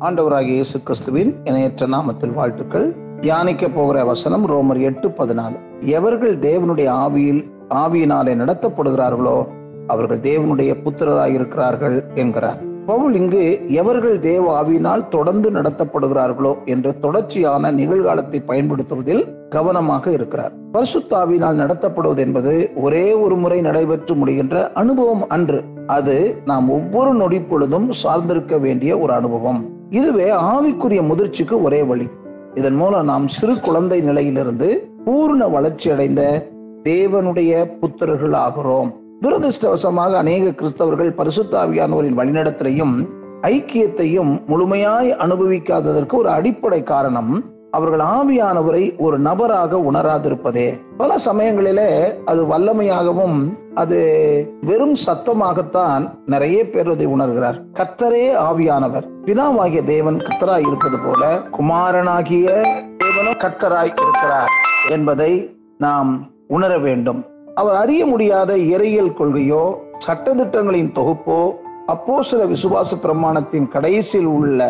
ஆண்டவராகிய இயேசு கிறிஸ்துவின் இணையற்ற நாமத்தில் வாழ்த்துக்கள். தியானிக்க போகிற வசனம் ரோமர் எட்டு பதினாலு. எவர்கள் தேவனுடைய ஆவியில் ஆவியினாலே நடத்தப்படுகிறார்களோ அவர்கள் தேவனுடைய புத்திரராக இருக்கிறார்கள் என்கிறார். பவுல் இங்கு எவர்கள் தேவ ஆவியினால் தொடர்ந்து நடத்தப்படுகிறார்களோ என்ற தொடர்ச்சியான நிகழ்காலத்தை பயன்படுத்துவதில் கவனமாக இருக்கிறார். பரிசுத்தாவினால் நடத்தப்படுவது என்பது ஒரே ஒரு முறை நடைபெற்று முடிகின்ற அனுபவம் அன்று. அது நாம் ஒவ்வொரு நொடி பொழுதும் சார்ந்திருக்க வேண்டிய ஒரு அனுபவம். இதுவே ஆவிக்குரிய முதிர்ச்சிக்கு ஒரே வழி. இதன் மூலம் நாம் சிறு குழந்தை நிலையிலிருந்து பூர்ண வளர்ச்சி அடைந்த தேவனுடைய புத்திரர்கள் ஆகிறோம் துரதிருஷ்டவசமாக அநேக கிறிஸ்தவர்கள் பரிசுத்தாவியானோரின் வழிநடத்திலையும் ஐக்கியத்தையும் முழுமையாய் அனுபவிக்காததற்கு ஒரு அடிப்படை காரணம் அவர்கள் ஆவியானவரை ஒரு நபராக உணராதிருப்பதே. பல சமயங்களிலே அது வல்லமையாகவும் அது வெறும் சத்தமாகத்தான் நிறைய பேர் அதை உணர்கிறார். கத்தரே ஆவியானவர். பிதாவாகிய தேவன் கத்தராய் இருப்பது போல குமாரனாகிய தேவனும் கத்தராய் இருக்கிறார் என்பதை நாம் உணர வேண்டும். அவர் அறிய முடியாத இறையியல் கொள்கையோ சட்டத்திட்டங்களின் தொகுப்போ அப்போ சில விசுவாச பிரமாணத்தின் கடைசியில் உள்ள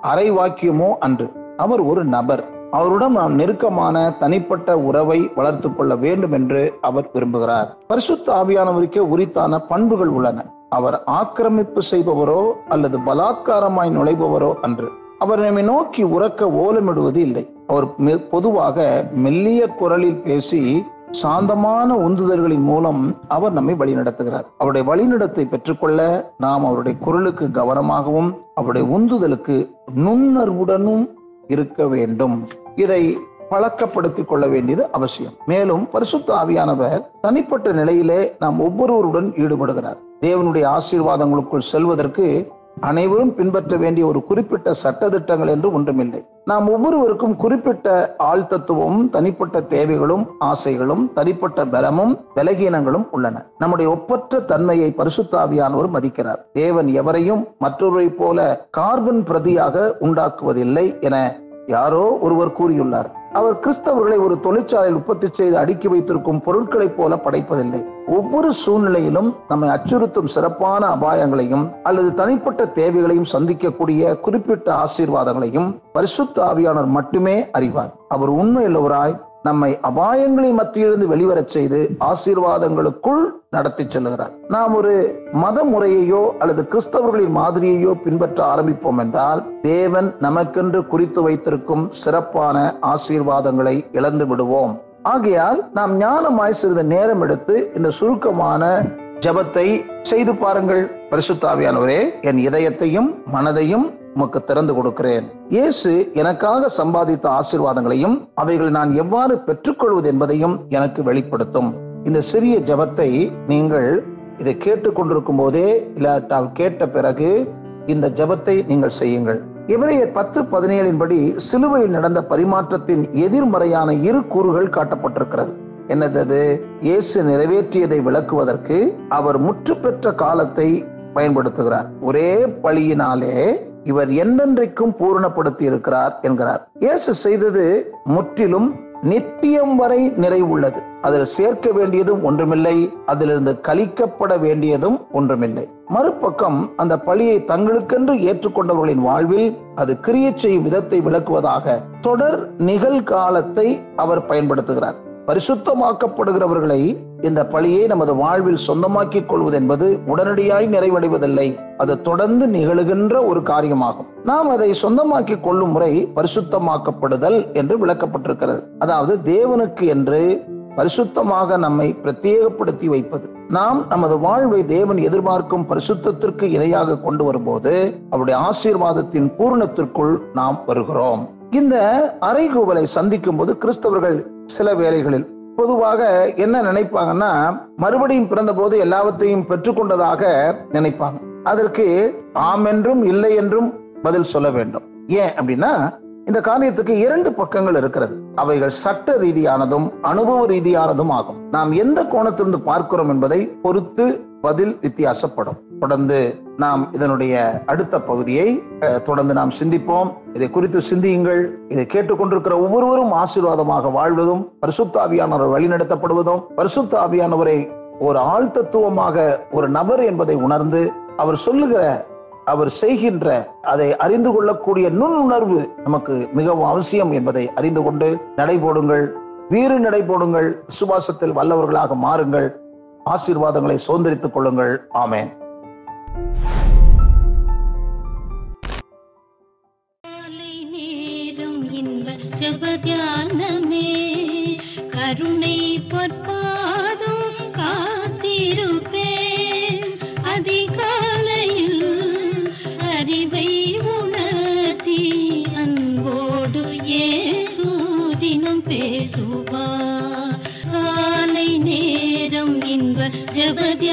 அரை வாக்கியமோ அன்று. அவர் ஒரு நபர். அவருடன் நாம் நெருக்கமான தனிப்பட்ட உறவை வளர்த்து கொள்ள வேண்டும் என்று அவர் விரும்புகிறார். பரிசுத்த ஆவியானவருக்கே உரித்தான பண்புகள் உள்ளன. அவர் ஆக்கிரமிப்பு செய்பவரோ அல்லது பலாத்காரமாய் நுழைபவரோ அன்று. அவர் நம்மை நோக்கி உறக்க ஓலமிடுவது இல்லை. அவர் பொதுவாக மெல்லிய குரலில் பேசி சாந்தமான உந்துதல்களின் மூலம் அவர் நம்மை வழிநடத்துகிறார். அவருடைய வழிநடத்தை பெற்றுக்கொள்ள நாம் அவருடைய குரலுக்கு கவனமாகவும் அவருடைய உந்துதலுக்கு நுண்ணர்வுடனும் இருக்க வேண்டும். இதை பழக்கப்படுத்திக் கொள்ள வேண்டியது அவசியம். மேலும் பரிசுத்த ஆவியானவர் தனிப்பட்ட நிலையிலே நாம் ஒவ்வொருவருடன் ஈடுபடுகிறார். தேவனுடைய ஆசீர்வாதங்களுக்குள் செல்வதற்கு அனைவரும் பின்பற்ற வேண்டிய ஒரு குறிப்பிட்ட சட்டத்திட்டங்கள் என்று ஒன்றுமில்லை. நாம் ஒவ்வொருவருக்கும் குறிப்பிட்ட ஆழ்த்தத்துவமும் தனிப்பட்ட தேவைகளும் ஆசைகளும் தனிப்பட்ட பலமும் பலகீனங்களும் உள்ளன. நம்முடைய ஒப்பற்ற தன்மையை பரிசுத்தாவியானவர் மதிக்கிறார். தேவன் எவரையும் மற்றொருவரை போல கார்பன் பிரதியாக உண்டாக்குவதில்லை என யாரோ ஒருவர் கூறியுள்ளார். அவர் கிறிஸ்தவர்களை ஒரு தொழிற்சாலையில் உற்பத்தி செய்து அடுக்கி வைத்திருக்கும் பொருட்களைப் போல படைப்பதில்லை. ஒவ்வொரு சூழ்நிலையிலும் நம்மை அச்சுறுத்தும் சிறப்பான அபாயங்களையும் அல்லது தனிப்பட்ட தேவைகளையும் சந்திக்கக்கூடிய குறிப்பிட்ட ஆசீர்வாதங்களையும் பரிசுத்த ஆவியானவர் மட்டுமே அறிவார். அவர் உண்மையுள்ளவராய் நம்மை அபாயங்களின் மத்தியிலிருந்து வெளிவரச் செய்து ஆசீர்வாதங்களுக்குள் நடத்தி செல்லுகிறார். நாம் ஒரு மத முறையையோ அல்லது கிறிஸ்தவர்களின் மாதிரியையோ பின்பற்ற ஆரம்பிப்போம் என்றால் தேவன் நமக்கென்று குறித்து வைத்திருக்கும் சிறப்பான ஆசீர்வாதங்களை இழந்து விடுவோம். ஆகையால் நாம் ஞானமாய் சிறிது நேரம் எடுத்து இந்த சுருக்கமான ஜபத்தை செய்து பாருங்கள். பரிசுத்தாவியானவரே என் இதயத்தையும் மனதையும் உமக்கு திறந்து கொடுக்கிறேன். இயேசு எனக்காக சம்பாதித்த ஆசீர்வாதங்களையும் அவைகளை நான் எவ்வாறு பெற்றுக்கொள்வது என்பதையும் எனக்கு வெளிப்படுத்தும். இந்த சிறிய ஜபத்தை நீங்கள் இதை கேட்டுக்கொண்டிருக்கும் போதே இல்லாட்டால் கேட்ட பிறகு இந்த ஜபத்தை நீங்கள் செய்யுங்கள். இவரைய பத்து பதினேழின் படி சிலுவையில் நடந்த பரிமாற்றத்தின் எதிர்மறையான இரு கூறுகள் காட்டப்பட்டிருக்கிறது. என்னது? இயேசு நிறைவேற்றியதை விளக்குவதற்கு அவர் முற்று பெற்ற காலத்தை பயன்படுத்துகிறார். ஒரே பழியினாலே இவர் என்னென்றைக்கும் பூரணப்படுத்தி இருக்கிறார் என்கிறார். இயேசு செய்தது முற்றிலும் நித்தியம் வரை நிறைவுள்ளது. அதில் சேர்க்க வேண்டியதும் ஒன்றுமில்லை அதிலிருந்து கழிக்கப்பட வேண்டியதும் ஒன்றுமில்லை. மறுபக்கம் அந்த பழியை தங்களுக்கென்று ஏற்றுக்கொண்டவர்களின் வாழ்வில் அது கிரியை செய்யும் விதத்தை விளக்குவதாக தொடர் நிகழ்காலத்தை அவர் பயன்படுத்துகிறார். பரிசுத்தமாக்கப்படுகிறவர்களை இந்த பழியை நமது வாழ்வில் சொந்தமாக்கிக் கொள்வது என்பது உடனடியாய் நிறைவடைவதில்லை. அது தொடர்ந்து நிகழுகின்ற ஒரு காரியமாகும். நாம் அதை சொந்தமாக்கி கொள்ளும் முறை பரிசுத்தமாக்கப்படுதல் என்று விளக்கப்பட்டிருக்கிறது. அதாவது தேவனுக்கு என்று பரிசுத்தமாக நம்மை பிரத்யேகப்படுத்தி வைப்பது. நாம் நமது வாழ்வை தேவன் எதிர்பார்க்கும் பரிசுத்தத்திற்கு இணையாக கொண்டு வரும்போது அவருடைய ஆசீர்வாதத்தின் பூர்ணத்திற்குள் நாம் வருகிறோம். இந்த அறைகூவலை சந்திக்கும் போது கிறிஸ்தவர்கள் சில வேளைகளில் பொதுவாக என்ன நினைப்பாங்கன்னா மறுபடியும் பிறந்த போது எல்லாவற்றையும் பெற்றுக்கொண்டதாக நினைப்பாங்க. அதற்கு ஆம் என்றும் இல்லை என்றும் பதில் சொல்ல வேண்டும். ஏன் அப்படின்னா இந்த காரியத்துக்கு இரண்டு பக்கங்கள் இருக்கிறது. அவைகள் சட்ட ரீதியானதும் அனுபவ ரீதியானதும் ஆகும். நாம் எந்த கோணத்திலிருந்து பார்க்கிறோம் என்பதை பொறுத்து பதில் வித்தியாசப்படும். தொடர்ந்து நாம் இதனுடைய அடுத்த பகுதியை தொடர்ந்து நாம் சிந்திப்போம். இதை குறித்து சிந்தியுங்கள். இதை கேட்டுக்கொண்டிருக்கிற ஒவ்வொருவரும் ஆசீர்வாதமாக வாழ்வதும் பரிசுத்தாவியானவர் வழிநடத்தப்படுவதும் பரிசுத்தாவியானவரை ஒரு ஆழ்த்தத்துவமாக ஒரு நபர் என்பதை உணர்ந்து அவர் சொல்லுகிற அவர் செய்கின்ற அதை அறிந்து கொள்ளக்கூடிய நுண்ணுணர்வு நமக்கு மிகவும் அவசியம் என்பதை அறிந்து கொண்டு நடைபோடுங்கள் வீறு நடைபோடுங்கள் விசுவாசத்தில் வல்லவர்களாக மாறுங்கள். ஆசீர்வாதங்களை சுதந்திரித்துக் கொள்ளுங்கள். ஆமேன். ஜபத்தியானமே கருணை பொற்பாதம் காத்திருப்பேன். அதிகாலையில் அறிவை உணர்த்தி அன்போடு ஏசூதினம் பேசுவார். காலை நேரம் இன்ப ஜபதி